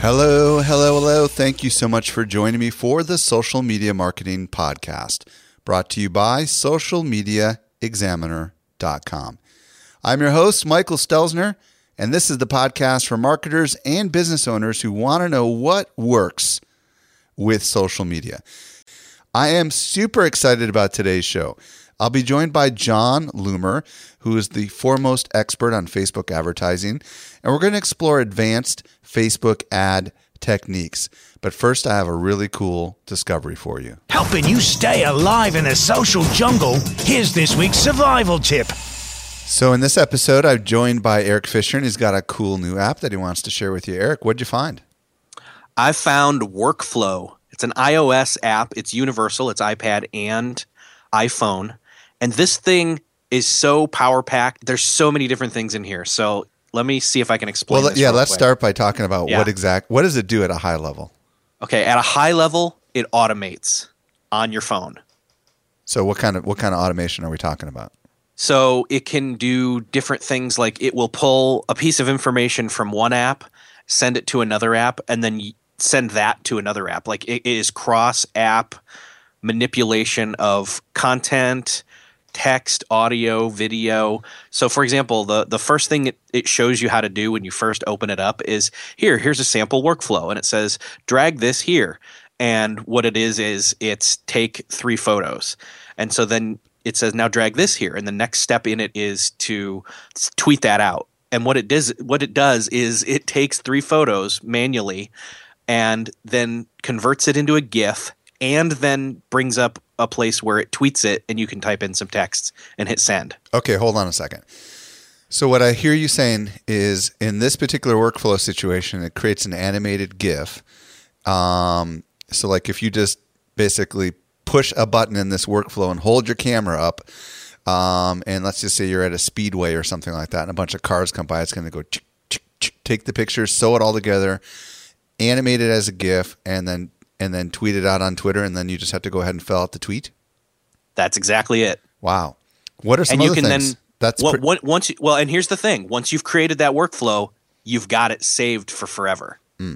Hello, hello, hello. Thank you so much for joining me for the Social Media Marketing Podcast, brought to you by socialmediaexaminer.com. I'm your host, Michael Stelzner, and this is the podcast for marketers and business owners who want to know what works with social media. I am super excited about today's show. I'll be joined by Jon Loomer, who is the foremost expert on Facebook advertising, and we're going to explore advanced Facebook ad techniques. But first, I have a really cool discovery for you. Helping you stay alive in the social jungle, here's this week's survival tip. So, in this episode, I'm joined by Erik Fisher, and he's got a cool new app that he wants to share with you. Erik, what'd you find? I found Workflow. It's an iOS app, it's universal, it's iPad and iPhone. And this thing is so power packed. There's so many different things in here. So let me see if I can explain. Well, yeah, let's quick. start by talking about Yeah. what exact what does it do at a high level. Okay, at a high level, it automates on your phone. So, what kind of what kind of automation are we talking about? So it can do different things like it will pull a piece of information from one app, send it to another app, and then send that to another app. Like it is cross app manipulation of content, text, audio, video. So for example, the the first thing it, it shows you how to do when you first open it up is here, here's a sample workflow and it says drag this here. And what it is is it's take three photos. And so then it says now drag this here and the next step in it is to tweet that out. And what it does what it does is it takes three photos manually and then converts it into a GIF and then brings up a place where it tweets it and you can type in some texts and hit send. Okay, hold on a second. So what I hear you saying is in this particular workflow situation, it creates an animated GIF. Um, so like if you just basically push a button in this workflow and hold your camera up, um, and let's just say you're at a speedway or something like that, and a bunch of cars come by, it's going to go take the picture, sew it all together, animate it as a GIF, and then and then tweet it out on Twitter, and then you just have to go ahead and fill out the tweet. That's exactly it. Wow. What are some and you other can things? then That's well, pre- one- once you, well and here's the thing, once you've created that workflow, you've got it saved for forever. Hmm.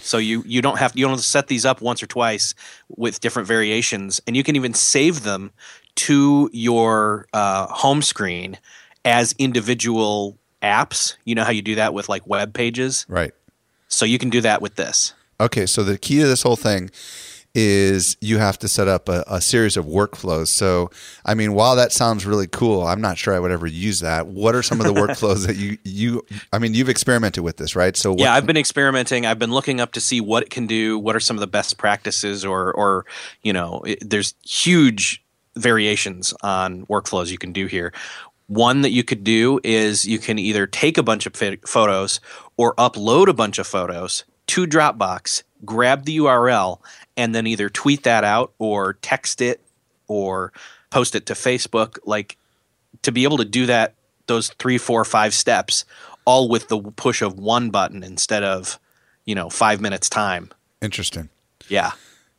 So you you don't have you don't have to set these up once or twice with different variations, and you can even save them to your uh, home screen as individual apps. You know how you do that with like web pages. right. So you can do that with this. Okay, so the key to this whole thing is you have to set up a, a series of workflows. So, I mean, while that sounds really cool, I'm not sure I would ever use that. What are some of the workflows that you you? I mean, you've experimented with this, right? So, what, yeah, I've been experimenting. I've been looking up to see what it can do. What are some of the best practices, or or you know, it, there's huge variations on workflows you can do here. One that you could do is you can either take a bunch of photos or upload a bunch of photos to Dropbox, grab the URL, and then either tweet that out or text it or post it to Facebook. Like to be able to do that, those three, four, five steps, all with the push of one button instead of, you know, five minutes time. interesting. Yeah.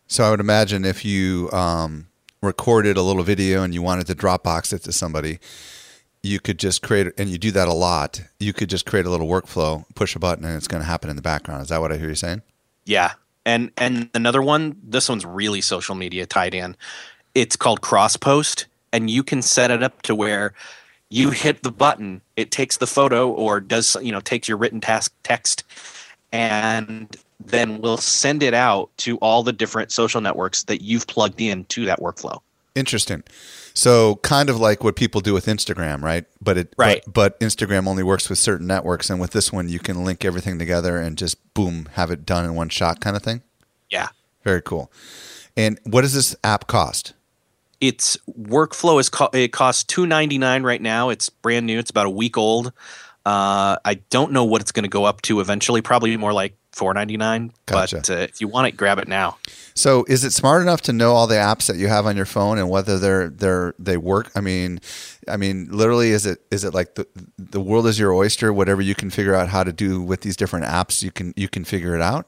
So, I would imagine if you um, recorded a little video and you wanted to Dropbox it to somebody, you could just create, and you do that a lot. You could just create a little workflow, push a button, and it's going to happen in the background. Is that what I hear you saying? Yeah. And and another one, this one's really social media tied in. It's called cross post and you can set it up to where you hit the button, it takes the photo or does you know, takes your written task text and then we'll send it out to all the different social networks that you've plugged in to that workflow. Interesting. So kind of like what people do with Instagram, right? But it Right. But, but Instagram only works with certain networks, and with this one, you can link everything together and just boom, have it done in one shot, kind of thing. Yeah. Very cool. And what does this app cost? its workflow is co- it costs two ninety nine right now. It's brand new. It's about a week old. Uh, I don't know what it's going to go up to eventually. Probably more like four ninety nine. Gotcha. But uh, if you want it, grab it now. So is it smart enough to know all the apps that you have on your phone and whether they're they're they work? I mean, I mean, literally, is it is it like the the world is your oyster? Whatever you can figure out how to do with these different apps, you can you can figure it out.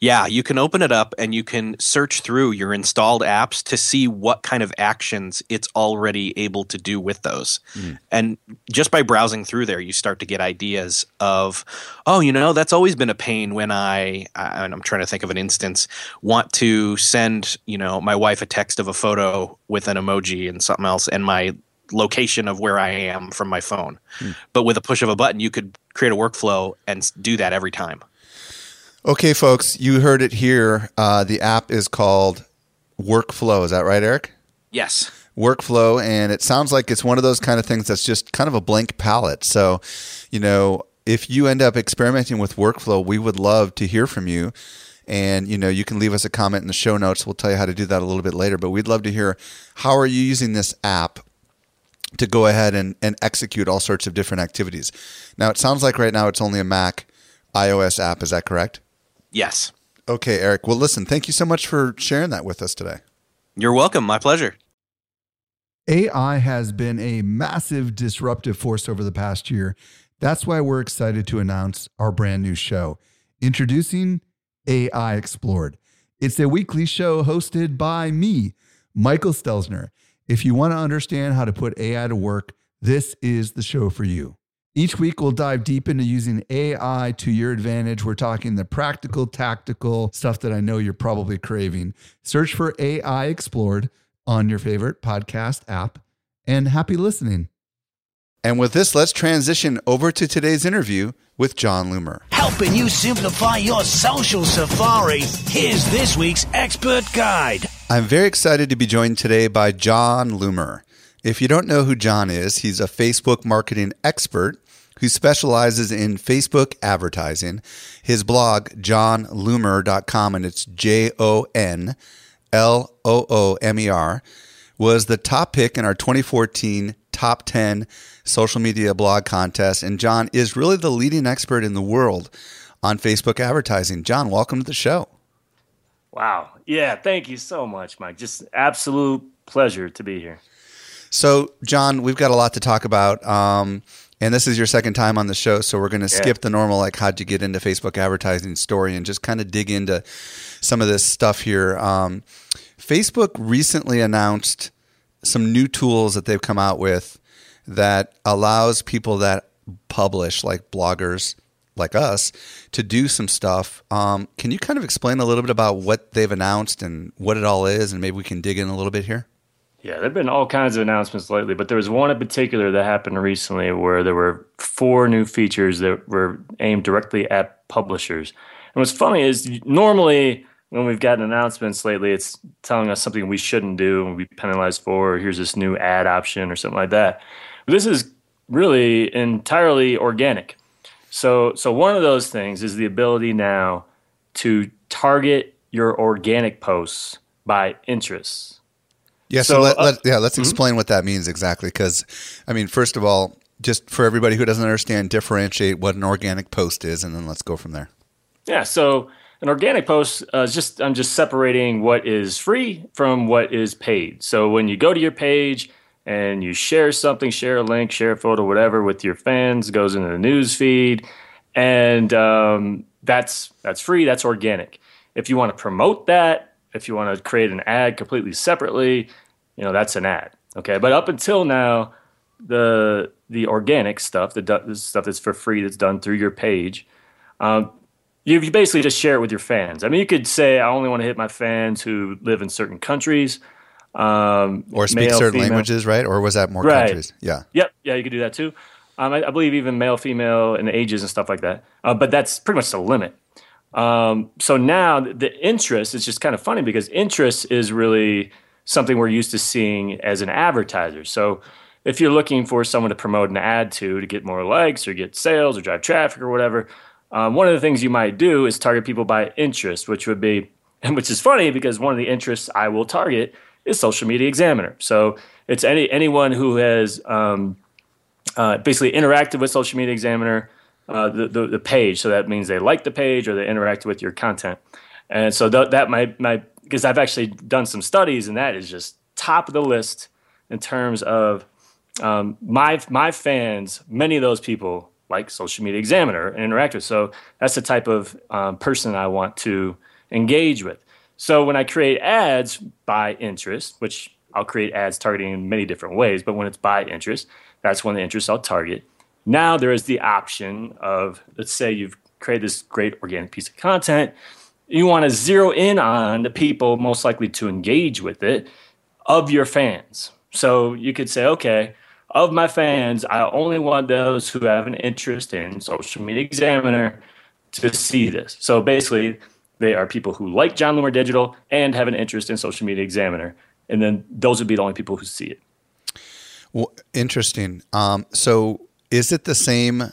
Yeah, you can open it up and you can search through your installed apps to see what kind of actions it's already able to do with those. Hmm. And just by browsing through there, you start to get ideas of, oh, you know, that's always been a pain when I, I and I'm trying to think of an instance, want to send, you know, my wife a text of a photo with an emoji and something else and my location of where I am from my phone. Hmm. But with a push of a button, you could create a workflow and do that every time. Okay, folks, you heard it here. Uh, the app is called Workflow. Is that right, Erik? Yes. workflow and it sounds like it's one of those kind of things that's just kind of a blank palette so you know if you end up experimenting with workflow we would love to hear from you and you know you can leave us a comment in the show notes we'll tell you how to do that a little bit later but we'd love to hear how are you using this app to go ahead and, and execute all sorts of different activities now it sounds like right now it's only a mac ios app is that correct Yes. okay erik well listen thank you so much for sharing that with us today You're welcome. My pleasure. AI has been a massive disruptive force over the past year. That's why we're excited to announce our brand new show, introducing AI Explored. It's a weekly show hosted by me, Michael Stelzner. If you want to understand how to put AI to work, this is the show for you. Each week, we'll dive deep into using AI to your advantage. We're talking the practical, tactical stuff that I know you're probably craving. Search for AI Explored on your favorite podcast app, and happy listening. and with this let's transition over to today's interview with jon loomer Helping you simplify your social safari. Here's this week's expert guide. I'm very excited to be joined today by Jon Loomer. If you don't know who Jon is, he's a Facebook marketing expert who specializes in Facebook advertising. His blog, jonloomer.com, and it's J O N L O O M E R, was the top pick in our 2014 top 10 social media blog contest. And Jon is really the leading expert in the world on Facebook advertising. Jon, welcome to the show. Wow. Yeah. Thank you so much, Mike. Just absolute pleasure to be here. So, Jon, we've got a lot to talk about. Um, and this is your second time on the show. So, we're going to skip the normal, like, how'd you get into Facebook advertising story and just kind of dig into some of this stuff here. Um, Facebook recently announced some new tools that they've come out with that allows people that publish, like bloggers like us, to do some stuff. Um, can you kind of explain a little bit about what they've announced and what it all is? And maybe we can dig in a little bit here. Yeah, there have been all kinds of announcements lately, but there was one in particular that happened recently where there were four new features that were aimed directly at publishers. And what's funny is normally when we've gotten announcements lately, it's telling us something we shouldn't do and we penalized for, or here's this new ad option or something like that. But this is really entirely organic. So, so one of those things is the ability now to target your organic posts by interests. Yeah, so, So, let, uh, let, yeah, let's explain what that means exactly. Because, I mean, first of all, just for everybody who doesn't understand, differentiate what an organic post is, and then let's go from there. Yeah, so an organic post uh, is just I'm just separating what is free from what is paid. So when you go to your page and you share something, share a link, share a photo, whatever, with your fans, goes into the news feed, and um, that's that's free. That's organic. If you want to promote that, if you want to create an ad completely separately, you know that's an ad. Okay, but up until now, the the organic stuff, the, the stuff that's for free, that's done through your page, um, you, you basically just share it with your fans. I mean, you could say I only want to hit my fans who live in certain countries, um, Or speak male, certain female. languages, right? Or was that more Right. countries? Yeah. Yep, yeah, you could do that too. Um, I, I believe even male, female, and ages and stuff like that. Uh, but that's pretty much the limit. Um, so now the- interest is just kind of funny because interest is really something we're used to seeing as an advertiser. So if you're looking for someone to promote an ad to to get more likes or get sales or drive traffic or whatever, um, one of the things you might do is target people by interest, which would be, and which is funny because one of the interests I will target is Social Media Examiner. So it's any anyone who has um, uh, basically interacted with Social Media Examiner, uh, the, the, the page. So that means they like the page or they interact with your content. And so th- that might because I've actually done some studies and that is just top of the list in terms of um, my my fans. Many of those people like Social Media Examiner and interact with. So that's the type of um, person I want to engage with. So when I create ads by interest, which I'll create ads targeting in many different ways, but when it's by interest, that's one of the interests I'll target. Now there is the option of, let's say you've created this great organic piece of content. You want to zero in on the people most likely to engage with it of your fans. So you could say, okay, of my fans, I only want those who have an interest in Social Media Examiner to see this. So basically, they are people who like Jon Loomer Digital and have an interest in Social Media Examiner. And then those would be the only people who see it. Well, interesting. Um, so is it the same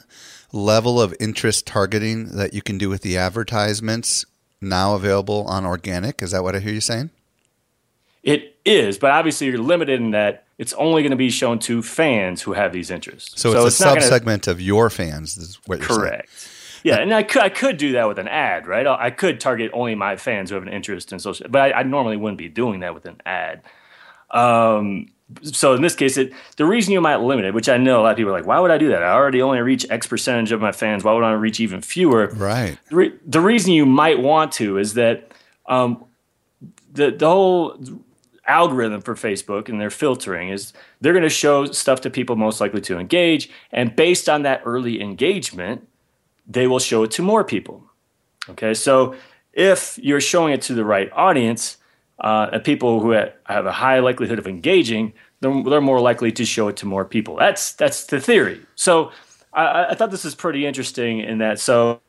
level of interest targeting that you can do with the advertisements now available on organic? Is that what I hear you saying? It is, but obviously you're limited in that it's only going to be shown to fans who have these interests. So, so it's, it's, a subsegment gonna, of your fans, is what you're correct. saying. Yeah, and I could I could do that with an ad, right? I could target only my fans who have an interest in social, but I, I normally wouldn't be doing that with an ad. Um, so in this case, it the reason you might limit it, which I know a lot of people are like, why would I do that? I already only reach X percentage of my fans. Why would I reach even fewer? Right. The, re- the reason you might want to is that um, the the whole algorithm for Facebook and their filtering is they're going to show stuff to people most likely to engage, and based on that early engagement, they will show it to more people. Okay, so if you're showing it to the right audience, uh, and people who have a high likelihood of engaging, they're, they're, more likely to show it to more people. That's that's the theory. So I, I, thought this is pretty interesting in that. So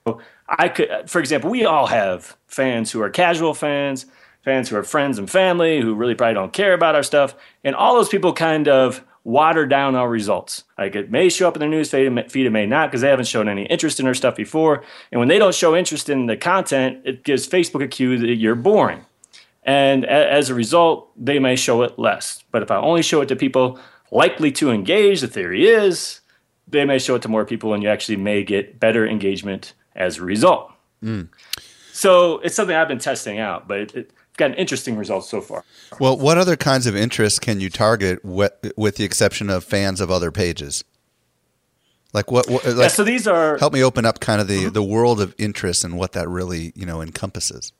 I could, for example, we all have fans who are casual fans, fans who are friends and family who really probably don't care about our stuff, and all those people kind of water down our results. Like it may show up in their news feed, it may not because they haven't shown any interest in our stuff before. And when they don't show interest in the content, it gives Facebook a cue that you're boring. And as a result, they may show it less. But if I only show it to people likely to engage, the theory is they may show it to more people and you actually may get better engagement as a result. Mm. So it's something I've been testing out, but it, it, gotten interesting results so far. Well, what other kinds of interests can you target with, with the exception of fans of other pages? Like what? what like, yeah, so these are help me open up kind of the, mm-hmm. the world of interest and what that really you know encompasses.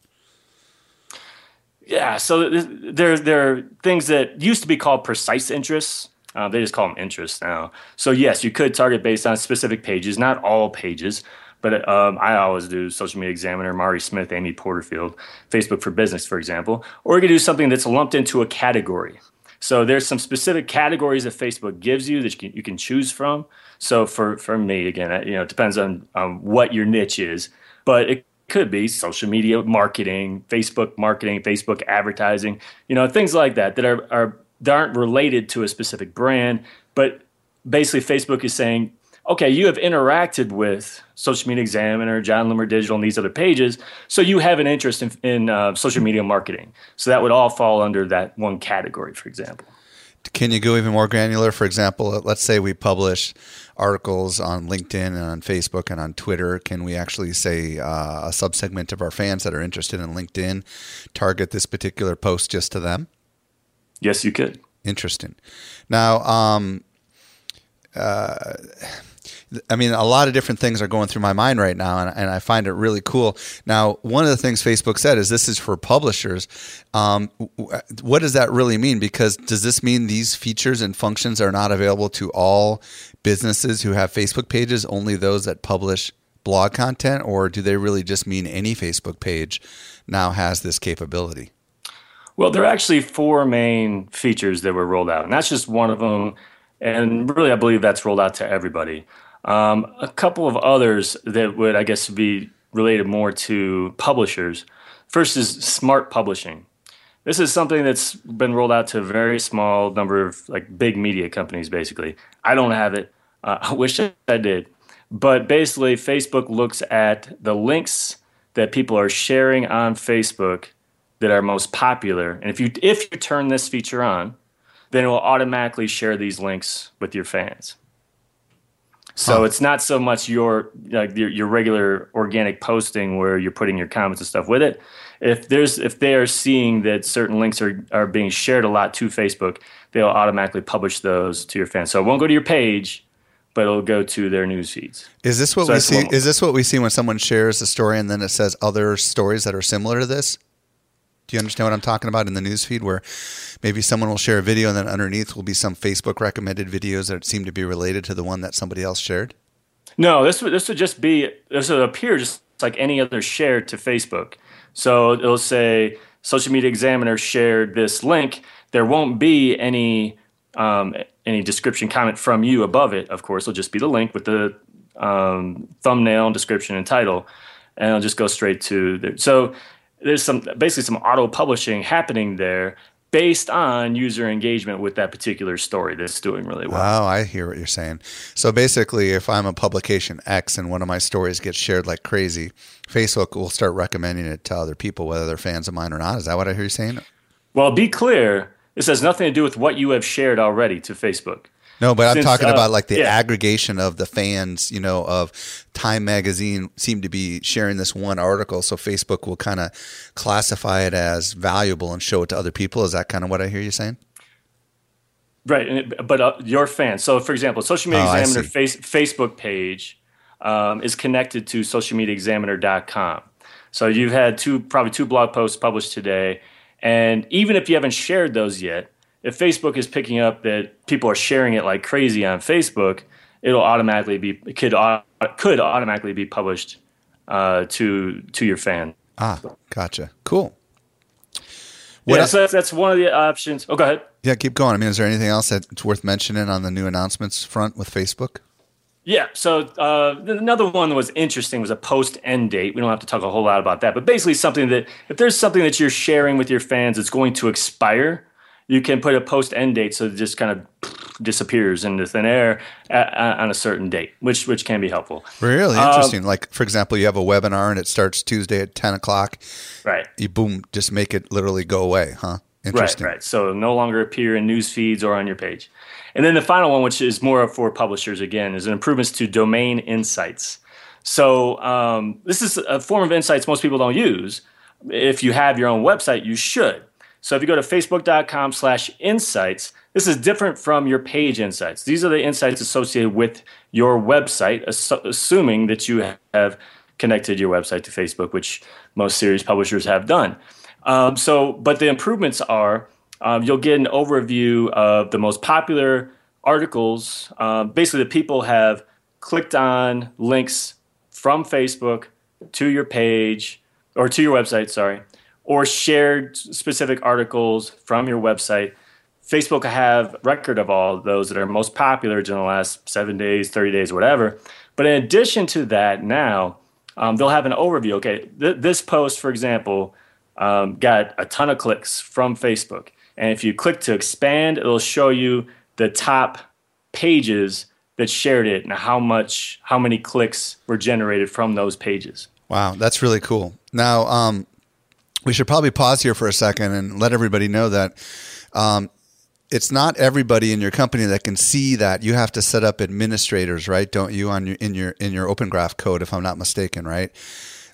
Yeah, so there there are things that used to be called precise interests. Uh, they just call them interests now. So yes, you could target based on specific pages, not all pages. But um, I always do Social Media Examiner, Mari Smith, Amy Porterfield, Facebook for Business, for example. Or you could do something that's lumped into a category. So there's some specific categories that Facebook gives you that you can, you can choose from. So for, for me, again, you know, it depends on what your niche is, but it could be social media marketing, Facebook marketing, Facebook advertising, you know, things like that that are, are that aren't related to a specific brand, but basically Facebook is saying okay, you have interacted with Social Media Examiner, Jon Loomer Digital, and these other pages, so you have an interest in, in uh, social media marketing. So that would all fall under that one category, for example. Can you go even more granular? For example, let's say we publish articles on LinkedIn and on Facebook and on Twitter. Can we actually say uh, a subsegment of our fans that are interested in LinkedIn target this particular post just to them? Yes, you could. Interesting. Now, um, uh, I mean, a lot of different things are going through my mind right now, and, and, I find it really cool. Now, one of the things Facebook said is this is for publishers. Um, what does that really mean? Because does this mean these features and functions are not available to all businesses who have Facebook pages, only those that publish blog content, or do they really just mean any Facebook page now has this capability? Well, there are actually four main features that were rolled out, and that's just one of them. And really, I believe that's rolled out to everybody. Um, a couple of others that would, I guess, be related more to publishers. First is smart publishing. This is something that's been rolled out to a very small number of like big media companies. Basically, I don't have it. Uh, I wish I did, but basically, Facebook looks at the links that people are sharing on Facebook that are most popular, and if you if you turn this feature on, then it will automatically share these links with your fans. So Huh. it's not so much your like your, your regular organic posting where you're putting your comments and stuff with it. If there's if they are seeing that certain links are, are being shared a lot to Facebook, they'll automatically publish those to your fans. So it won't go to your page, but it'll go to their news feeds. Is this what So we see? Is this what we see when someone shares a story and then it says other stories that are similar to this? Do you understand what I'm talking about in the news feed where maybe someone will share a video and then underneath will be some Facebook recommended videos that seem to be related to the one that somebody else shared? No, this would this would just be this would appear just like any other share to Facebook. So it'll say Social Media Examiner shared this link. There won't be any um, any description comment from you above it. Of course, it'll just be the link with the um, thumbnail, description, and title, and it'll just go straight to the. So there's some basically some auto publishing happening there based on user engagement with that particular story that's doing really well. Oh, I hear what you're saying. So basically, if I'm a publication X and one of my stories gets shared like crazy, Facebook will start recommending it to other people, whether they're fans of mine or not. Is that what I hear you saying? Well, be clear. This has nothing to do with what you have shared already to Facebook. No, but I'm talking uh, about like the yeah. aggregation of the fans, you know, of Time Magazine seem to be sharing this one article. So Facebook will kind of classify it as valuable and show it to other people. Is that kind of what I hear you saying? Right, and it, but uh, your fans. So, for example, Social Media Oh, Examiner face, Facebook page um, is connected to socialmediaexaminer.com. So you've had two, probably two blog posts published today, and even if you haven't shared those yet, if Facebook is picking up that people are sharing it like crazy on Facebook, it'll automatically be it could could automatically be published uh, to to your fan. Ah, gotcha. Cool. What yeah, so that's, that's one of the options. Oh, go ahead. yeah, keep going. I mean, is there anything else that's worth mentioning on the new announcements front with Facebook? Yeah. So uh, another one that was interesting was a post end date. We don't have to talk a whole lot about that, but basically something that if there's something that you're sharing with your fans it's going to expire, you can put a post end date so it just kind of disappears into thin air at, on a certain date, which which can be helpful. Really Um, interesting. like, for example, you have a webinar and it starts Tuesday at 10 o'clock. Right. You boom, just make it literally go away, huh? Right, Interesting. right. So no longer appear in news feeds or on your page. And then the final one, which is more for publishers again, is an improvements to domain insights. So um, this is a form of insights most people don't use. If you have your own website, you should. So if you go to facebook.com slash insights, this is different from your page insights. These are the insights associated with your website, assuming that you have connected your website to Facebook, which most serious publishers have done. Um, so, but the improvements are um, you'll get an overview of the most popular articles. Um, basically, the people have clicked on links from Facebook to your page or to your website, sorry, or shared specific articles from your website. Facebook have record of all those that are most popular during the last seven days, 30 days, whatever. But in addition to that, now um, they'll have an overview. Okay, th- this post, for example, um, got a ton of clicks from Facebook. And if you click to expand, it'll show you the top pages that shared it and how much, how many clicks were generated from those pages. Wow, that's really cool. Now, um, we should probably pause here for a second and let everybody know that um, it's not everybody in your company that can see that. You have to set up administrators, right? Don't you on your in your in your Open Graph code, if I'm not mistaken, right?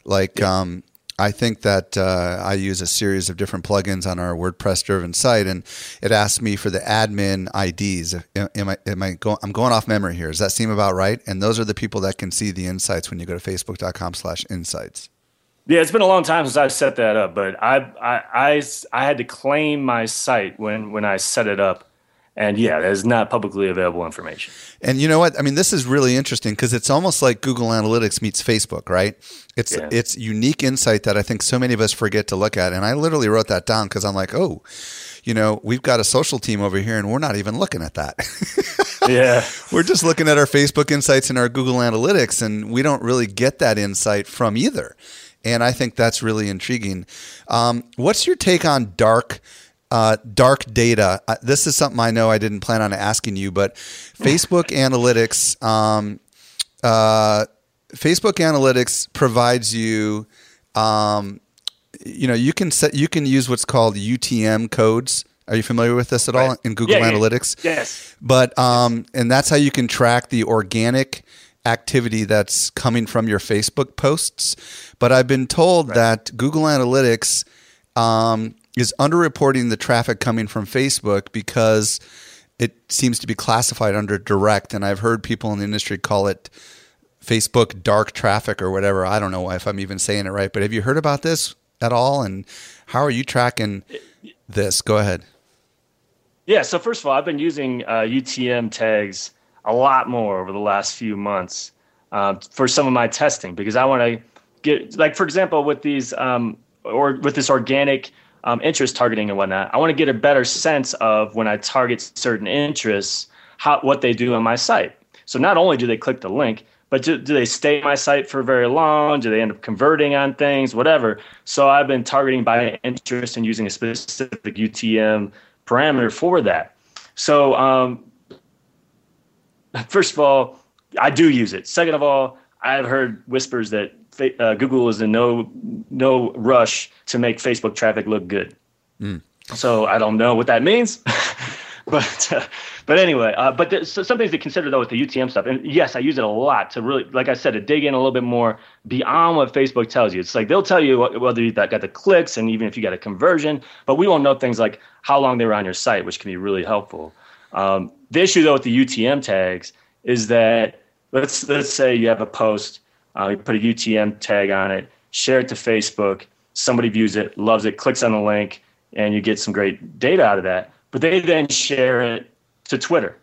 Like, um, I think that uh, I use a series of different plugins on our WordPress driven site, and it asks me for the admin IDs. Am I, am I going, I'm going off memory here. Does that seem about right? And those are the people that can see the insights when you go to facebook.com slash insights. Yeah, it's been a long time since I set that up, but I, I, I, I had to claim my site when, when I set it up. And yeah, that is not publicly available information. And you know what? I mean, this is really interesting because it's almost like Google Analytics meets Facebook, right? It's Yeah. it's unique insight that I think so many of us forget to look at. And I literally wrote that down because I'm like, oh, you know, we've got a social team over here, and we're not even looking at that. Yeah. we're just looking at our Facebook insights and our Google Analytics, and we don't really get that insight from either. And I think that's really intriguing. Um, what's your take on dark? Uh, dark data. Uh, this is something I know I didn't plan on asking you, but Facebook Analytics, um, uh, Facebook Analytics provides you, um, you know, you can set, you can use what's called UTM codes. Are you familiar with this at all Right. in Google Yeah, yeah. Analytics? Yes. But um, and that's how you can track the organic activity that's coming from your Facebook posts. But I've been told that Google Analytics um, is underreporting the traffic coming from Facebook because it seems to be classified under direct, and I've heard people in the industry call it Facebook dark traffic or whatever. I don't know if I'm even saying it right, but have you heard about this at all? And how are you tracking this? Go ahead. Yeah. So first of all, I've been using uh, UTM tags a lot more over the last few months uh, for some of my testing because I want to get, like, for example, with these um, or with this organic um, interest targeting and whatnot, I want to get a better sense of when I target certain interests, how what they do on my site. So not only do they click the link, but do, do they stay on my site for very long? Do they end up converting on things, whatever? So I've been targeting by interest and using a specific UTM parameter for that. So um, first of all, I do use it. Second of all, I've heard whispers that uh, Google is in no no rush to make Facebook traffic look good. So I don't know what that means, but uh, but anyway, uh, but there's some things to consider though with the UTM stuff. And yes, I use it a lot to really, like I said, to dig in a little bit more beyond what Facebook tells you. It's like they'll tell you what, whether you got the clicks and even if you got a conversion, but we won't know things like how long they were on your site, which can be really helpful. Um, the issue though with the UTM tags is that let's let's say you have a post, uh, you put a UTM tag on it, share it to Facebook, somebody views it, loves it, clicks on the link, and you get some great data out of that. But they then share it to Twitter.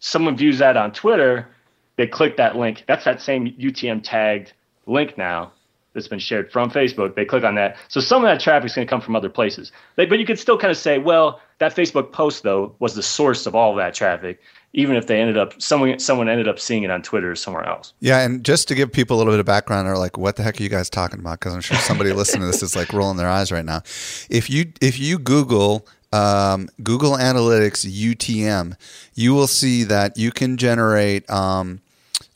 Someone views that on Twitter, they click that link. That's that same UTM tagged link now that's been shared from Facebook. They click on that. So some of that traffic is going to come from other places. They, but you could still kind of say, well, that Facebook post though was the source of all of that traffic, even if they ended up someone someone ended up seeing it on Twitter or somewhere else. Yeah, and just to give people a little bit of background, they're like, "What the heck are you guys talking about?" Because I'm sure somebody listening to this is like rolling their eyes right now. If you if you Google um, Google Analytics UTM, you will see that you can generate um,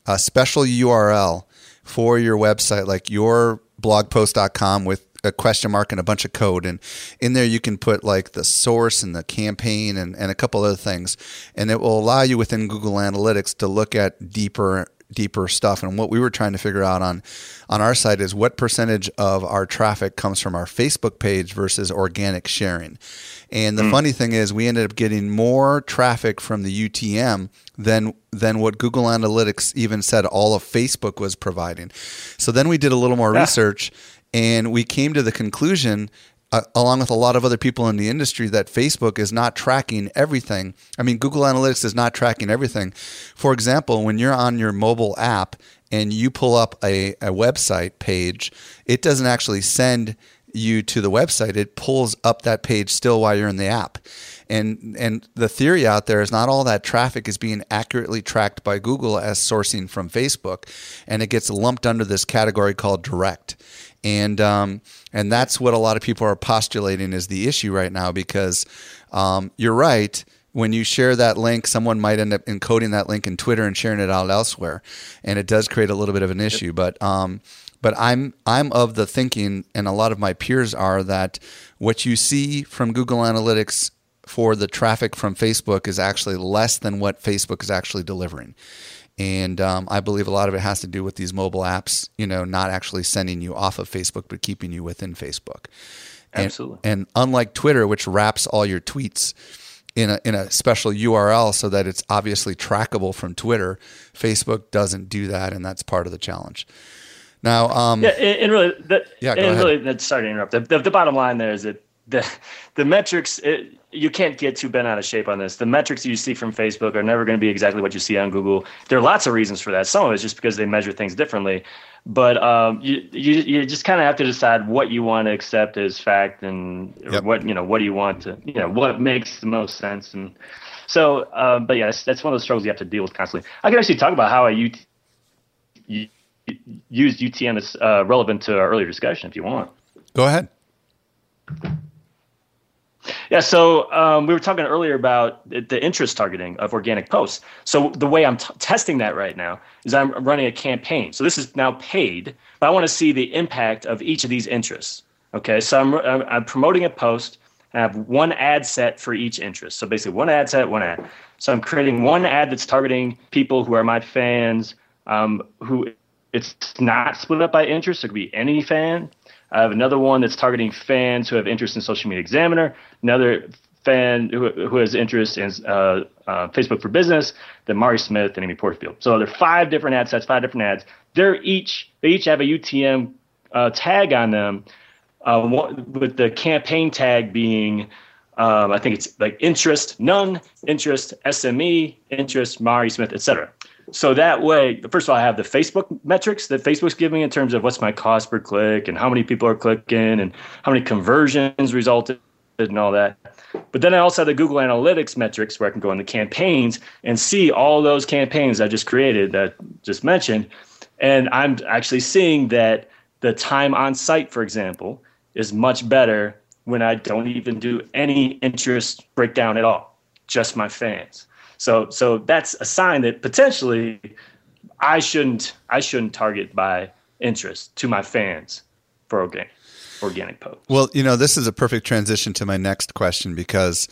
a special URL for your website, like your blogpost.com with a question mark and a bunch of code. And in there, you can put like the source and the campaign and, and a couple other things. And it will allow you within Google Analytics to look at deeper deeper stuff and what we were trying to figure out on on our site is what percentage of our traffic comes from our Facebook page versus organic sharing. And the hmm. funny thing is we ended up getting more traffic from the UTM than than what Google Analytics even said all of Facebook was providing. So then we did a little more Yeah. research and we came to the conclusion uh, along with a lot of other people in the industry that Facebook is not tracking everything. I mean, Google Analytics is not tracking everything. For example, when you're on your mobile app and you pull up a, a website page, it doesn't actually send you to the website. It pulls up that page still while you're in the app. And and the theory out there is not all that traffic is being accurately tracked by Google as sourcing from Facebook, and it gets lumped under this category called direct and um, and that's what a lot of people are postulating is the issue right now because um, you're right. When you share that link, someone might end up encoding that link in Twitter and sharing it out elsewhere, and it does create a little bit of an issue. But um, but I'm I'm of the thinking, and a lot of my peers are that what you see from Google Analytics for the traffic from Facebook is actually less than what Facebook is actually delivering. And um, I believe a lot of it has to do with these mobile apps, you know, not actually sending you off of Facebook, but keeping you within Facebook. And, Absolutely. And unlike Twitter, which wraps all your tweets in a, in a special URL so that it's obviously trackable from Twitter, Facebook doesn't do that. And that's part of the challenge. Now, um, Yeah, and, really, the, Yeah, and ahead. really, sorry to interrupt. The, the, the bottom line there is that the the metrics it, you can't get too bent out of shape on this. The metrics you see from Facebook are never going to be exactly what you see on Google. There are lots of reasons for that. Some of it's just because they measure things differently, but um, you, you you just kind of have to decide what you want to accept as fact and Yep. what you know what do you want to you know what makes the most sense and so um, but yeah that's, that's one of those struggles you have to deal with constantly. I can actually talk about how I use use UTM as uh, relevant to our earlier discussion if you want. Go ahead. Yeah, so um, we were talking earlier about the interest targeting of organic posts. So the way I'm t- testing that right now is I'm running a campaign. So this is now paid, but I want to see the impact of each of these interests. Okay, so I'm, I'm, promoting a post. I have one ad set for each interest. So basically, one ad set, one ad. So I'm creating one ad that's targeting people who are my fans, um, who it's not split up by interest. It could be any fan. I have another one that's targeting fans who have interest in Social Media Examiner. Another fan who, who has interest in uh, uh, Facebook for Business, then Mari Smith and Amy Porterfield. So there are five different ad sets, five different ads. They're each they each have a UTM uh, tag on them, uh, with the campaign tag being. Um, I think it's like interest, none, interest, SME, interest, Mari Smith, etc. So that way, first of all, I have the Facebook metrics that Facebook's giving in terms of what's my cost per click and how many people are clicking and how many conversions resulted and all that. But then I also have the Google Analytics metrics where I can go in the campaigns and see all those campaigns I just created that just mentioned. And I'm actually seeing that the time on site, for example, is much better when I don't even do any interest breakdown at all, just my fans. So so that's a sign that potentially I shouldn't I shouldn't target by interest to my fans for organic organic posts. Well, you know, this is a perfect transition to my next question because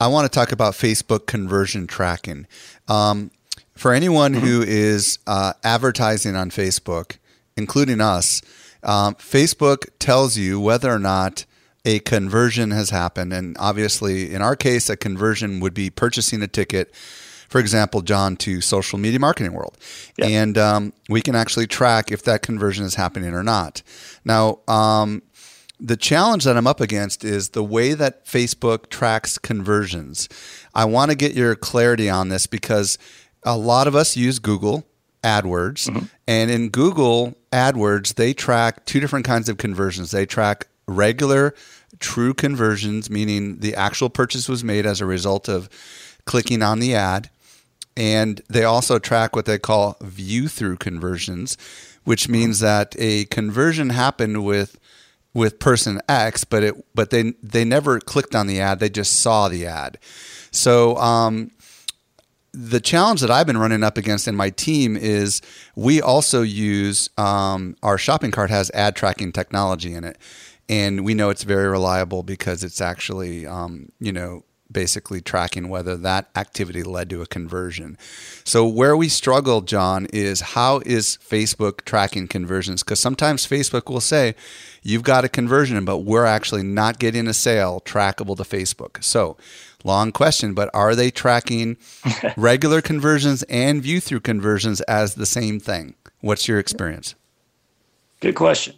I want to talk about Facebook conversion tracking. Um, for anyone mm-hmm. who is uh, advertising on Facebook, including us, um, Facebook tells you whether or not a conversion has happened. And obviously, in our case, a conversion would be purchasing a ticket, for example, Jon, to social media marketing world. Yep. And um, we can actually track if that conversion is happening or not. Now, um, the challenge that I'm up against is the way that Facebook tracks conversions. I want to get your clarity on this because a lot of us use Google AdWords, mm-hmm. and in Google AdWords, they track two different kinds of conversions. They track regular true conversions, meaning the actual purchase was made as a result of clicking on the ad. And they also track what they call view through conversions, which means that a conversion happened with with person X, but it but they they never clicked on the ad; they just saw the ad. So um, the challenge that I've been running up against in my team is we also use um, our shopping cart has ad tracking technology in it and we know it's very reliable because it's actually um, you know basically tracking whether that activity led to a conversion. So where we struggle, Jon, is how is Facebook tracking conversions? Because sometimes Facebook will say you've got a conversion, but we're actually not getting a sale trackable to Facebook. So long question, but are they tracking regular conversions and view through conversions as the same thing? What's your experience? Good question.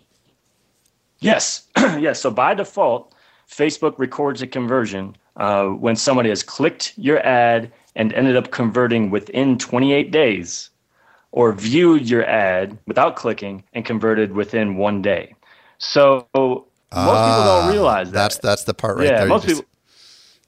Yes, yes. So by default, Facebook records a conversion uh, when somebody has clicked your ad and ended up converting within 28 days, or viewed your ad without clicking and converted within one day. So most ah, people don't ah, realize that. That's that's the part right yeah, there. Most people.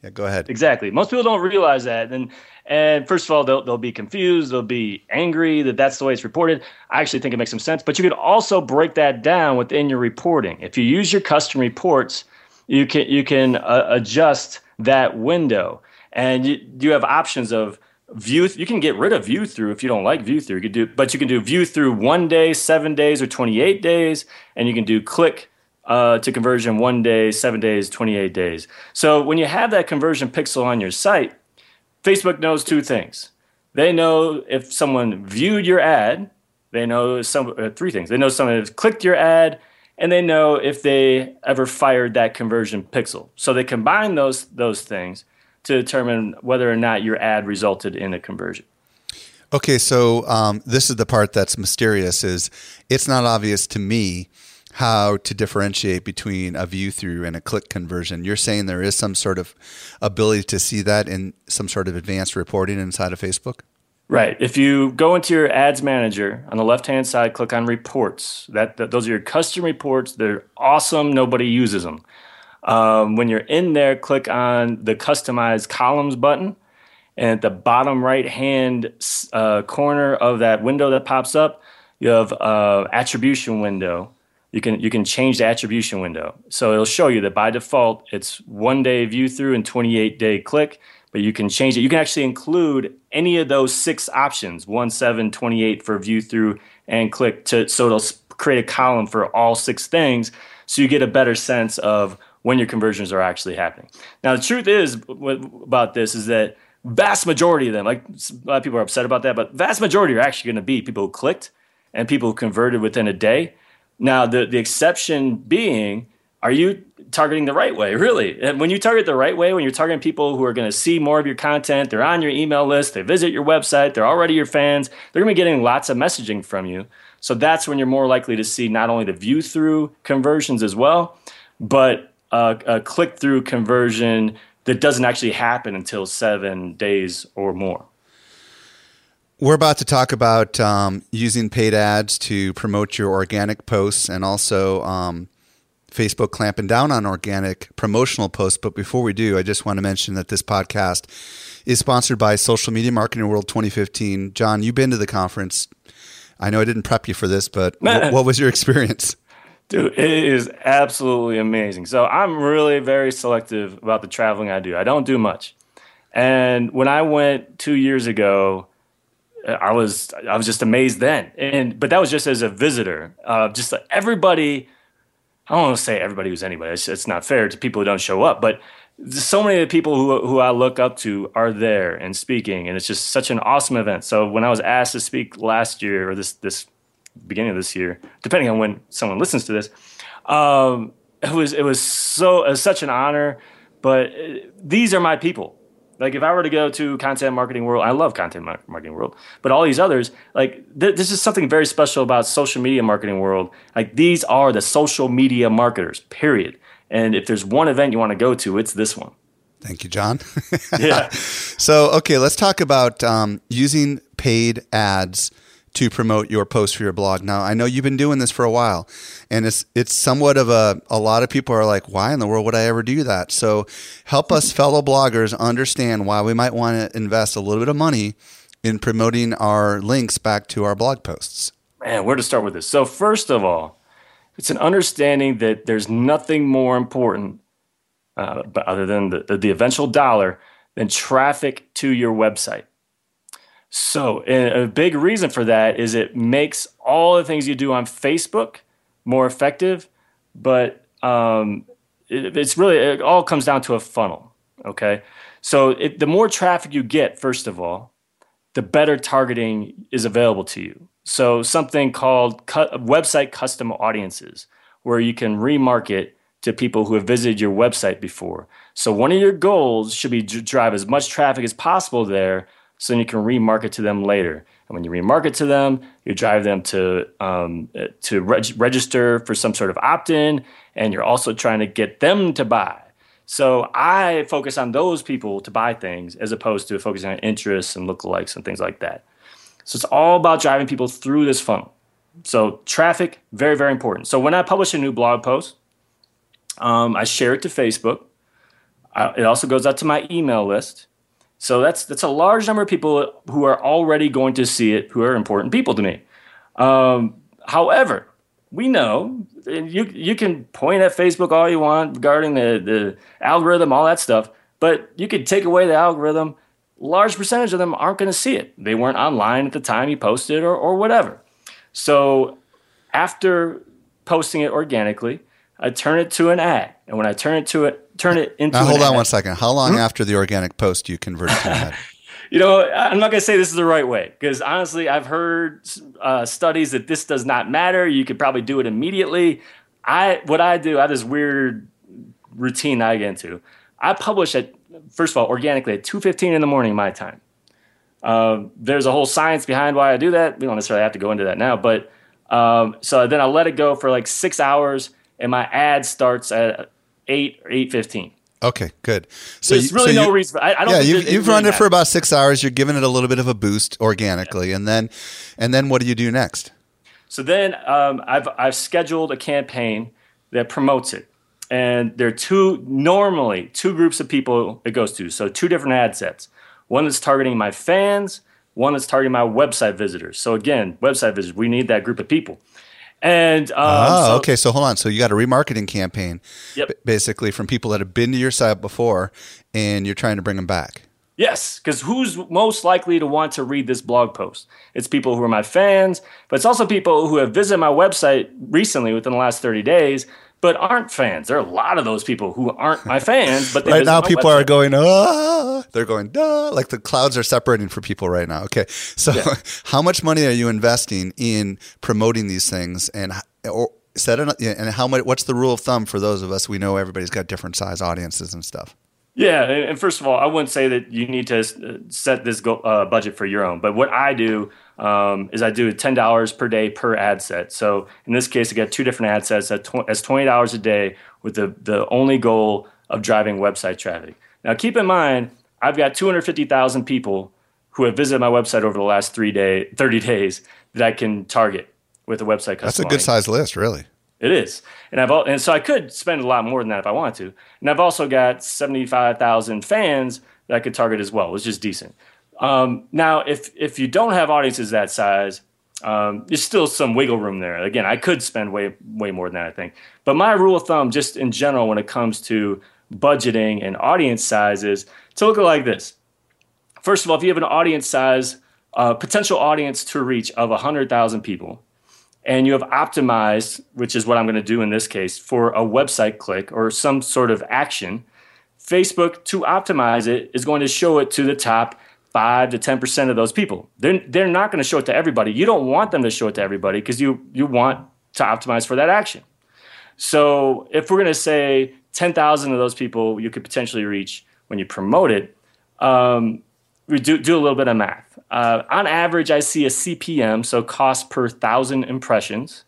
Yeah, go ahead. Exactly. Most people don't realize that, and and first of all, they'll, they'll be confused. They'll be angry that that's the way it's reported. I actually think it makes some sense. But you could also break that down within your reporting. If you use your custom reports, you can you can uh, adjust that window, and you, you have options of view. You can get rid of view through if you don't like view through. You could do, but you can do view through one day, seven days, or twenty eight days, and you can do click uh, to conversion one day, seven days, 28 days. So when you have that conversion pixel on your site, Facebook knows two things. They know if someone viewed your ad, they know some uh, three things. They know someone has clicked your ad, and they know if they ever fired that conversion pixel. So they combine those those things to determine whether or not your ad resulted in a conversion. Okay, so um, this is the part that's mysterious. Is it's not obvious to me how to differentiate between a view through and a click conversion. You're saying there is some sort of ability to see that in some sort of advanced reporting inside of Facebook? Right. If you go into your ads manager on the left hand side, click on reports. That, that, those are your custom reports. They're awesome. Nobody uses them. Um, when you're in there, click on the customize columns button, and at the bottom right hand uh, corner of that window that pops up, you have uh, attribution window. You can you can change the attribution window. So it'll show you that by default it's one day view through and 28 day click, but you can change it. You can actually include any of those six options, 1, 7, 28 for view through and click to so it'll create a column for all six things so you get a better sense of when your conversions are actually happening. Now the truth is about this is that vast majority of them, like a lot of people are upset about that, but vast majority are actually going to be people who clicked and people who converted within a day. Now, the, the exception being, are you targeting the right way, really? And when you target the right way, when you're targeting people who are going to see more of your content, they're on your email list, they visit your website, they're already your fans, they're going to be getting lots of messaging from you. So that's when you're more likely to see not only the view through conversions as well, but a, a click through conversion that doesn't actually happen until seven days or more. We're about to talk about um, using paid ads to promote your organic posts and also um, Facebook clamping down on organic promotional posts. But before we do, I just want to mention that this podcast is sponsored by Social Media Marketing World 2015. Jon, you've been to the conference. I know I didn't prep you for this, but what was your experience? Dude, it is absolutely amazing. So I'm really very selective about the traveling I do. I don't do much. And when I went two years ago, I was I was just amazed then. And but that was just as a visitor. Uh, just everybody. I don't want to say everybody who's anybody. It's, it's not fair to people who don't show up. But so many of the people who who I look up to are there and speaking, and it's just such an awesome event. So when I was asked to speak last year or this this beginning of this year, depending on when someone listens to this. Um, it was it was so it was such an honor. But uh, these are my people. Like if I were to go to content marketing world, I love content marketing world, but all these others, like th- this is something very special about social media marketing world. Like these are the social media marketers, period. And if there's one event you want to go to, it's this one. Thank you, Jon. yeah. So, okay, let's talk about um, using paid ads to promote your post for your blog. Now, I know you've been doing this for a while, and it's it's somewhat of a a lot of people are like, why in the world would I ever do that? So, help us fellow bloggers understand why we might want to invest a little bit of money in promoting our links back to our blog posts. Man, where to start with this? So, first of all, it's an understanding that there's nothing more important, uh, other than the, the eventual dollar, than traffic to your website. So, a big reason for that is it makes all the things you do on Facebook more effective, but um, it, it's really, it all comes down to a funnel. Okay. So, it, the more traffic you get, first of all, the better targeting is available to you. So, something called cu- website custom audiences, where you can remarket to people who have visited your website before. So, one of your goals should be to drive as much traffic as possible there so then you can remarket to them later. And when you remarket to them, you drive them to um, to reg- register for some sort of opt-in, and you're also trying to get them to buy. So I focus on those people to buy things as opposed to focusing on interests and lookalikes and things like that. So it's all about driving people through this funnel. So traffic, very very important. So when I publish a new blog post, um, I share it to Facebook. I, it also goes out to my email list so that's that's a large number of people who are already going to see it, who are important people to me. Um, however, we know you you can point at Facebook all you want regarding the the algorithm, all that stuff, but you could take away the algorithm. Large percentage of them aren't going to see it. They weren't online at the time you posted or or whatever. So after posting it organically, I turn it to an ad, and when I turn it to it turn it into. Now, hold on ad. one second. How long hmm? after the organic post do you convert to ad? you know, I'm not going to say this is the right way because honestly, I've heard uh, studies that this does not matter. You could probably do it immediately. I what I do, I have this weird routine I get into. I publish at first of all organically at 2:15 in the morning my time. Uh, there's a whole science behind why I do that. We don't necessarily have to go into that now, but um, so then I let it go for like six hours, and my ad starts at eight or eight fifteen. Okay, good. So there's you, really so no you, reason. I, I don't. Yeah, you, you've run it for about six hours. You're giving it a little bit of a boost organically, and then, and then what do you do next? So then um, I've I've scheduled a campaign that promotes it, and there are two normally two groups of people it goes to. So two different ad sets. One that's targeting my fans, One that's targeting my website visitors. So again, website visitors, we need that group of people. And um, oh, so- okay. So hold on. So you got a remarketing campaign, Yep. basically from people that have been to your site before, and you're trying to bring them back. Yes, because who's most likely to want to read this blog post? It's people who are my fans, but it's also people who have visited my website recently within the last 30 days, but aren't fans. There are a lot of those people who aren't my fans, but Right now, people are going, ah, they're going, duh, like the clouds are separating for people right now. Okay. So, how much money are you investing in promoting these things and, or set it, and how much, what's the rule of thumb for those of us? We know everybody's got different size audiences and stuff. Yeah, and first of all, I wouldn't say that you need to uh, set this go, uh, budget for your own. But what I do um, is I do ten dollars per day per ad set. So in this case, I get two different ad sets at tw- twenty dollars a day with the the only goal of driving website traffic. Now, keep in mind, I've got two hundred fifty thousand people who have visited my website over the last three day, thirty days that I can target with a website. Customer. That's a good audience. size list, really. It is, and I've and so I could spend a lot more than that if I wanted to. And I've also got seventy five thousand fans that I could target as well, It's just decent. Um, now, if if you don't have audiences that size, um, there's still some wiggle room there. Again, I could spend way way more than that, I think. But my rule of thumb, just in general, when it comes to budgeting and audience sizes, to look at like this. First of all, if you have an audience size, uh, potential audience to reach of hundred thousand people, and you have optimized, which is what I'm going to do in this case, for a website click or some sort of action, Facebook to optimize it is going to show it to the top five to ten percent of those people. They're they're not going to show it to everybody. You don't want them to show it to everybody because you you want to optimize for that action. So if we're going to say ten thousand of those people you could potentially reach when you promote it, um, we do do a little bit of math. Uh, on average, I see a CPM, so cost per thousand impressions,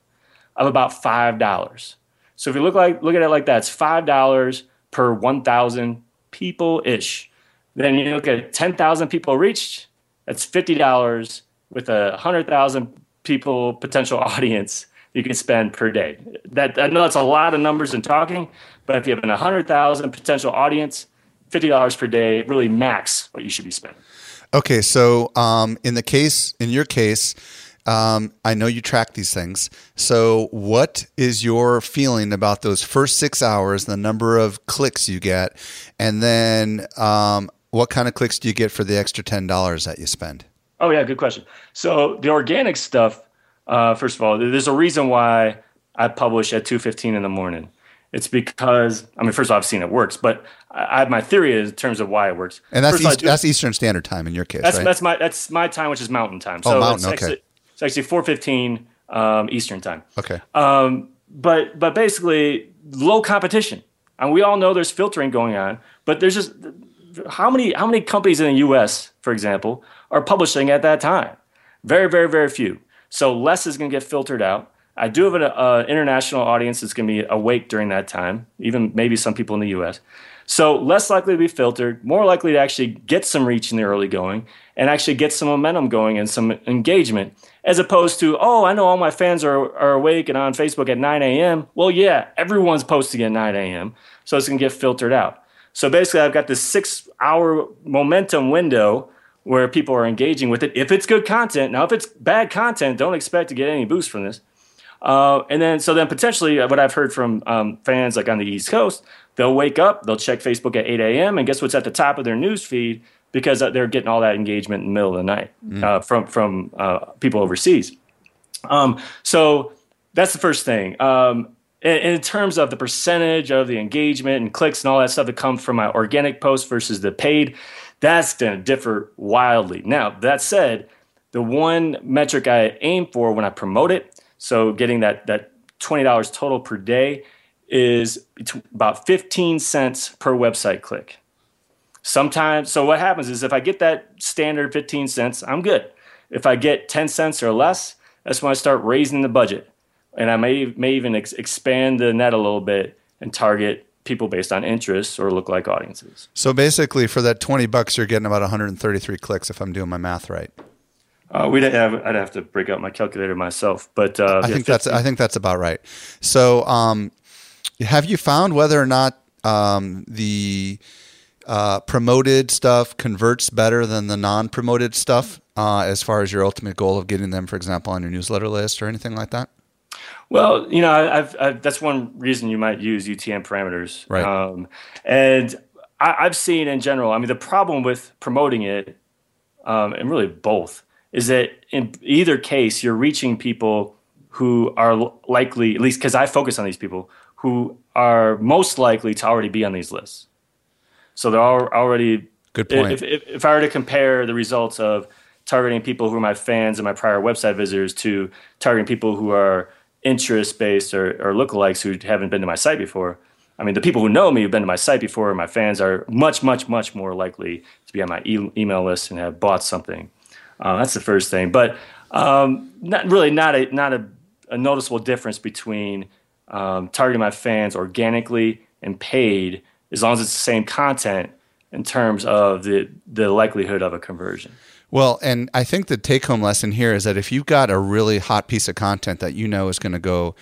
of about five dollars. So if you look like look at it like that, it's five dollars per one thousand people ish. Then you look at ten thousand people reached, that's fifty dollars with a hundred thousand people potential audience you can spend per day. That I know that's a lot of numbers and talking, but if you have a hundred thousand potential audience, fifty dollars per day really max what you should be spending. Okay, so um, in the case, in your case, um, I know you track these things. So, what is your feeling about those first six hours, the number of clicks you get, and then um, what kind of clicks do you get for the extra ten dollars that you spend? Oh yeah, good question. So the organic stuff, uh, first of all, there's a reason why I publish at two fifteen in the morning. It's because I mean, first of all, I've seen it works, but I I have my theory in terms of why it works. And that's First of all, I East, do- that's Eastern Standard Time in your case, that's right? that's my that's my time, which is Mountain Time. Oh, So Mountain, it's okay. actually, it's actually four fifteen um, Eastern Time. okay. Um, but but basically low competition, and we all know there's filtering going on. But there's just how many how many companies in the U.S. for example are publishing at that time? Very very very few. So less is going to get filtered out. I do have an uh, international audience that's going to be awake during that time, even maybe some people in the U.S. So less likely to be filtered, more likely to actually get some reach in the early going and actually get some momentum going and some engagement, as opposed to, oh, I know all my fans are, are awake and on Facebook at 9 a.m. Well, yeah, everyone's posting at 9 a.m. So it's going to get filtered out. So basically, I've got this six hour momentum window where people are engaging with it if it's good content. Now, if it's bad content, don't expect to get any boost from this. Uh, and then, so then potentially, uh, what I've heard from um, fans like on the East Coast, they'll wake up, they'll check Facebook at 8 a.m., and guess what's at the top of their news feed because uh, they're getting all that engagement in the middle of the night uh, from from uh, people overseas. Um, so that's the first thing. Um, in, terms of the percentage of the engagement and clicks and all that stuff that comes from my organic post versus the paid, that's going to differ wildly. Now, that said, the one metric I aim for when I promote it, so getting that that twenty dollars total per day, is about fifteen cents per website click. Sometimes, so what happens is if I get that standard fifteen cents, I'm good. If I get ten cents or less, that's when I start raising the budget, and I may may even ex- expand the net a little bit and target people based on interests or lookalike audiences. So basically, for that twenty bucks, you're getting about 133 clicks, if I'm doing my math right. Uh, we'd have I'd have to break out my calculator myself, but uh, I yeah, think that's I think that's about right. So, um, have you found whether or not um, the uh, promoted stuff converts better than the non-promoted stuff uh, as far as your ultimate goal of getting them, for example, on your newsletter list or anything like that? Well, you know, I've, I've, that's one reason you might use UTM parameters. Right. Um, and I, have seen in general, I mean, the problem with promoting it, um, and really both, is that in either case, you're reaching people who are likely, at least because I focus on these people, who are most likely to already be on these lists. So they're already. Good point. If, if, if I were to compare the results of targeting people who are my fans and my prior website visitors to targeting people who are interest based or, or lookalikes who haven't been to my site before. I mean, the people who know me who've been to my site before, my fans are much, much, much more likely to be on my e- email list and have bought something. Uh, that's the first thing. But um, not really not a not a, a noticeable difference between um, targeting my fans organically and paid, as long as it's the same content in terms of the the likelihood of a conversion. Well, and I think the take home lesson here is that if you've got a really hot piece of content that you know is going to go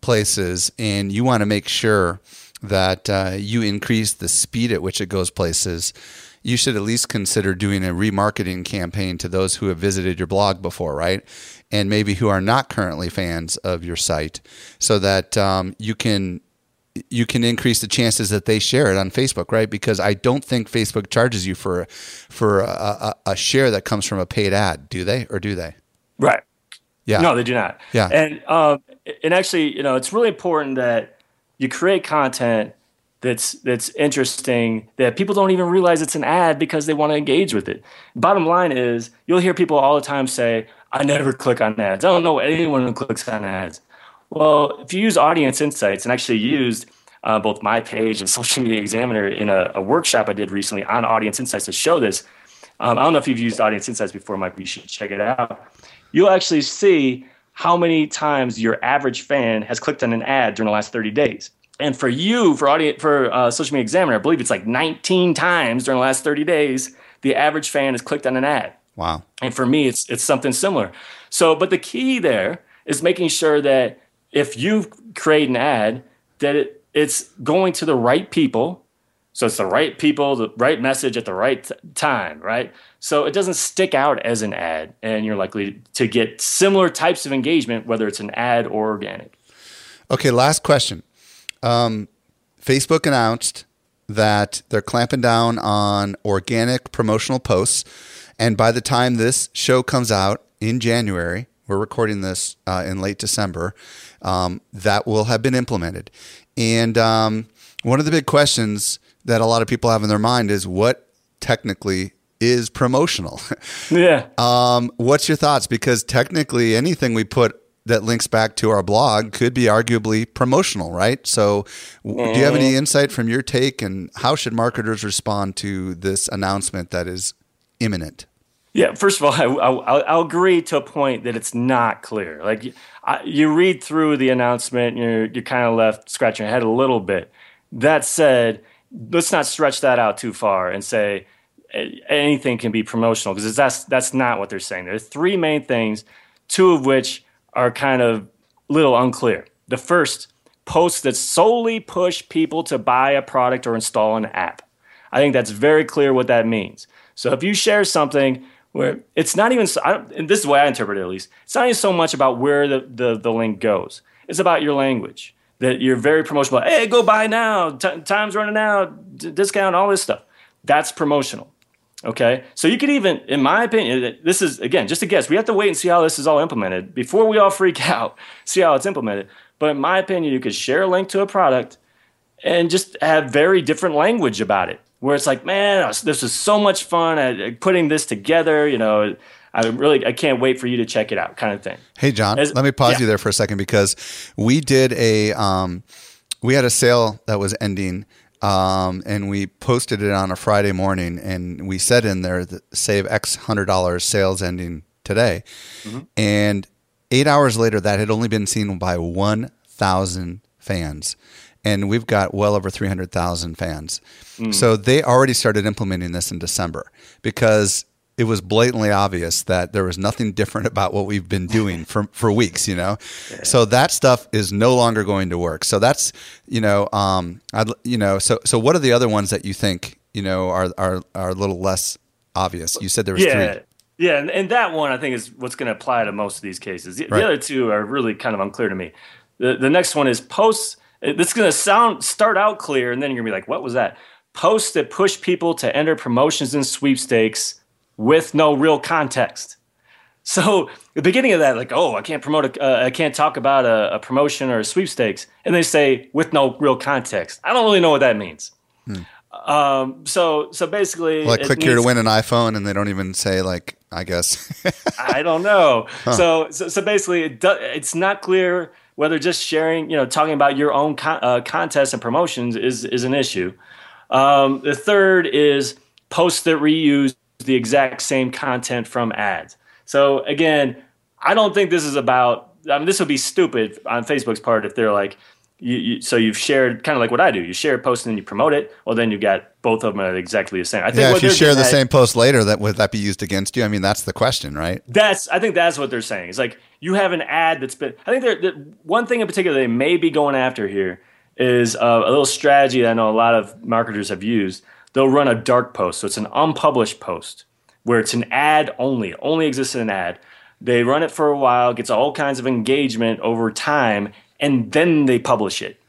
places and you want to make sure that uh, you increase the speed at which it goes places, you should at least consider doing a remarketing campaign to those who have visited your blog before, right? And maybe who are not currently fans of your site so that um, you can you can increase the chances that they share it on Facebook, right? Because I don't think Facebook charges you for for a, a, a, share that comes from a paid ad, do they, or do they? Right. Yeah. No, they do not. Yeah. And um, and actually, you know, it's really important that you create content that's that's interesting that people don't even realize it's an ad because they want to engage with it. Bottom line is, you'll hear people all the time say, "I never click on ads. I don't know anyone who clicks on ads." Well, if you use Audience Insights and actually used uh, both my page and Social Media Examiner in a, a, workshop I did recently on Audience Insights to show this. Um, I don't know if you've used Audience Insights before, Mike, but you should check it out. You'll actually see how many times your average fan has clicked on an ad during the last 30 days. And for you, for audience, for uh, Social Media Examiner, I believe it's like 19 times during the last 30 days, the average fan has clicked on an ad. Wow. And for me, it's it's something similar. So, but the key there is making sure that if you create an ad, that it, it's going to the right people. So it's the right people, the right message at the right time, right? So it doesn't stick out as an ad, and you're likely to get similar types of engagement, whether it's an ad or organic. Okay, last question. Um, Facebook announced that they're clamping down on organic promotional posts. And by the time this show comes out in January, we're recording this uh, in late December, um, that will have been implemented. And um, one of the big questions that a lot of people have in their mind is what technically is promotional. yeah. Um, what's your thoughts? Because technically, anything we put that links back to our blog could be arguably promotional, right? So, mm. do you have any mm-hmm. insight from your take, and how should marketers respond to this announcement that is imminent? Yeah, first of all, I, will agree to a point that it's not clear. Like I, you read through the announcement, you're you're kind of left scratching your head a little bit. That said, let's not stretch that out too far and say anything can be promotional because that's that's not what they're saying. There are three main things, two of which are kind of little unclear. The first, posts that solely push people to buy a product or install an app. I think that's very clear what that means. So if you share something where it's not even and this is the way I interpret it at least. It's not even so much about where the, the, the link goes. It's about your language. That you're very promotional. Hey, go buy now. T- time's running out. D- discount. All this stuff. That's promotional. Okay. So you could even, in my opinion, this is again just a guess. We have to wait and see how this is all implemented before we all freak out. See how it's implemented. But in my opinion, you could share a link to a product and just have very different language about it where it's like, man, this is so much fun at putting this together. You know, I really I can't wait for you to check it out, kind of thing. Hey, Jon, As, let me pause yeah. you there for a second because we did a um, we had a sale that was ending. Um, and we posted it on a Friday morning, and we said in there that save X hundred dollars sales ending today. Mm-hmm. And eight hours later, that had only been seen by one thousand fans and we've got well over 300,000 fans. Mm. So they already started implementing this in December because it was blatantly obvious that there was nothing different about what we've been doing for, for weeks, you know? Yeah. So that stuff is no longer going to work. So that's, you know, um, I'd, you know, so, so what are the other ones that you think you know, are are are a little less obvious. You said there was yeah. three. Yeah, and, and that one I think is what's going to apply to most of these cases. The, Right. the other two are really kind of unclear to me. The, the next one is posts. This is going to sound start out clear, and then you're going to be like, "What was that?" Posts that push people to enter promotions and sweepstakes with no real context. So the beginning of that, like, oh, I can't promote, a, uh, I can't talk about a, a promotion or a sweepstakes, and they say with no real context. I don't really know what that means. Um, so so basically, Like click here to win an iPhone, and they don't even say like I guess. I don't know. So, so so basically, it do, it's not clear whether just sharing, you know, talking about your own con- uh, contests and promotions is is an issue. Um, the third is posts that reuse the exact same content from ads. So again, I don't think this is about. I mean, this would be stupid on Facebook's part if they're like, you, you, so you've shared kind of like what I do. You share a post and then you promote it. Well, then you've got both of them are exactly the same. I think yeah, if you share the at- same post later, that would that be used against you? I mean, that's the question, right? that's I think that's what they're saying. It's like you have an ad that's been. I think they're, one thing in particular they may be going after here is uh, a little strategy that I know a lot of marketers have used. They'll run a dark post, so it's an unpublished post where it's an ad only, only exists in an ad. They run it for a while, gets all kinds of engagement over time, and then they publish it.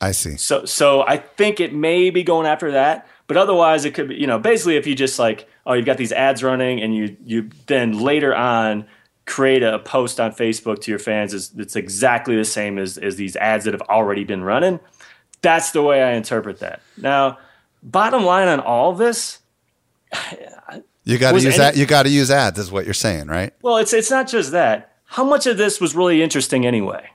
I see. So so I think it may be going after that, but otherwise it could be you know basically if you just like oh you've got these ads running and you you then later on create a post on Facebook to your fans is it's exactly the same as as these ads that have already been running. That's the way I interpret that. Now, bottom line on all this, You got to use that. You got to use ads, is what you're saying, right? Well, it's it's not just that. How much of this was really interesting anyway?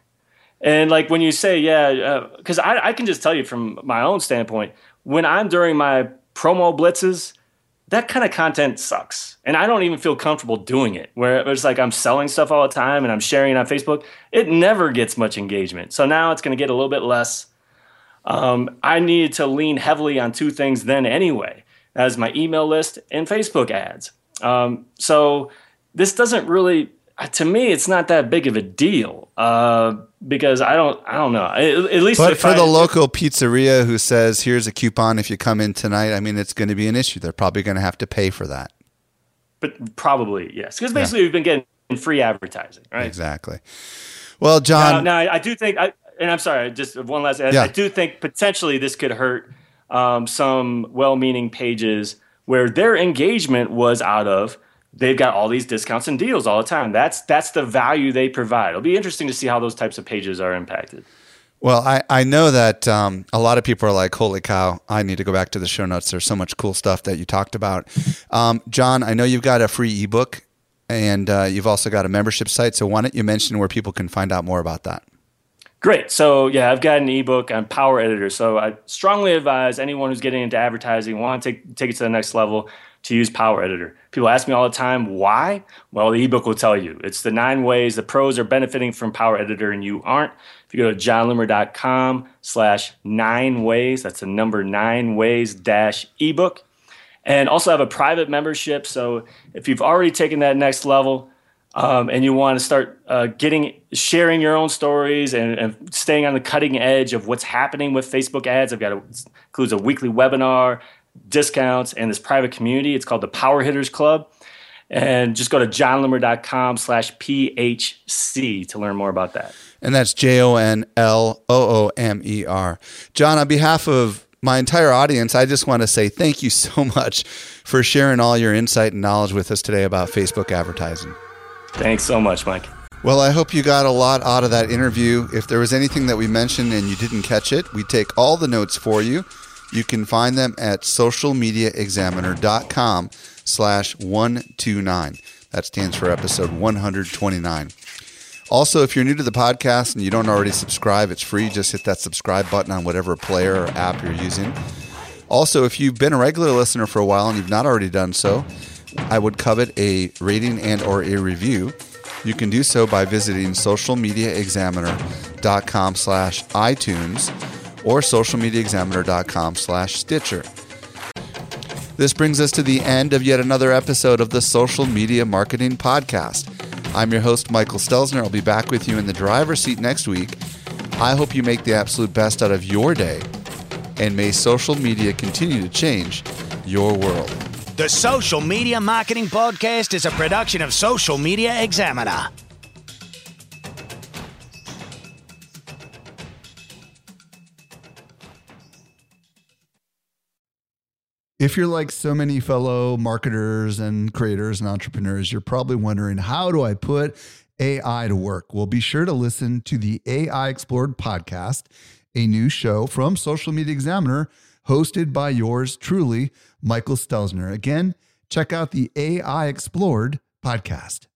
And like when you say, yeah, because I, I can just tell you from my own standpoint, when I'm during my promo blitzes, that kind of content sucks, and I don't even feel comfortable doing it. Where it's like I'm selling stuff all the time and I'm sharing it on Facebook, it never gets much engagement. So now it's going to get a little bit less. Um, I needed to lean heavily on two things then anyway, as my email list and Facebook ads. Um, so this doesn't really, to me, it's not that big of a deal uh, because I don't, I don't know. At, at least But for I- the local pizzeria who says, "Here's a coupon if you come in tonight," I mean, it's going to be an issue. They're probably going to have to pay for that. but probably yes, because basically we've been getting free advertising, right? Exactly. Well, Jon, now I I do think, I, and I'm sorry, just one last. Yeah. I do think potentially this could hurt um, some well-meaning pages where their engagement was out of. They've got all these discounts and deals all the time. That's that's the value they provide. It'll be interesting to see how those types of pages are impacted. Well, I, I know that um, a lot of people are like, holy cow, I need to go back to the show notes. There's so much cool stuff that you talked about. Um, Jon, I know you've got a free ebook and uh, you've also got a membership site. So why don't you mention where people can find out more about that? Great. So yeah, I've got an ebook on Power Editor. So I strongly advise anyone who's getting into advertising, want to take take it to the next level, to use Power Editor. People ask me all the time, why? Well, the ebook will tell you. It's the nine ways the pros are benefiting from Power Editor and you aren't. If you go to jonloomer.com slash nine ways, that's the number nine ways dash ebook. And also have a private membership. So if you've already taken that next level, um, and you want to start uh, getting sharing your own stories and, and staying on the cutting edge of what's happening with Facebook ads. I've got a, includes a weekly webinar, discounts, and this private community. It's called the Power Hitters Club. And just go to jonloomer.com slash PHC to learn more about that. And that's J O N L O O M E R. Jon, on behalf of my entire audience, I just want to say thank you so much for sharing all your insight and knowledge with us today about Facebook advertising. Thanks so much, Mike. Well, I hope you got a lot out of that interview. If there was anything that we mentioned and you didn't catch it, we take all the notes for you. You can find them at socialmediaexaminer.com slash 129. That stands for episode 129. Also, if you're new to the podcast and you don't already subscribe, it's free. Just hit that subscribe button on whatever player or app you're using. Also, if you've been a regular listener for a while and you've not already done so, I would covet a rating and or a review. You can do so by visiting socialmediaexaminer.com slash iTunes or socialmediaexaminer.com slash Stitcher. This brings us to the end of yet another episode of the Social Media Marketing Podcast. I'm your host, Michael Stelzner. I'll be back with you in the driver's seat next week. I hope you make the absolute best out of your day. And may social media continue to change your world. The Social Media Marketing Podcast is a production of Social Media Examiner. If you're like so many fellow marketers and creators and entrepreneurs, you're probably wondering how do I put AI to work? Well, be sure to listen to the AI Explored podcast, a new show from Social Media Examiner, hosted by yours truly, Michael Stelzner. Again, check out the AI Explored podcast.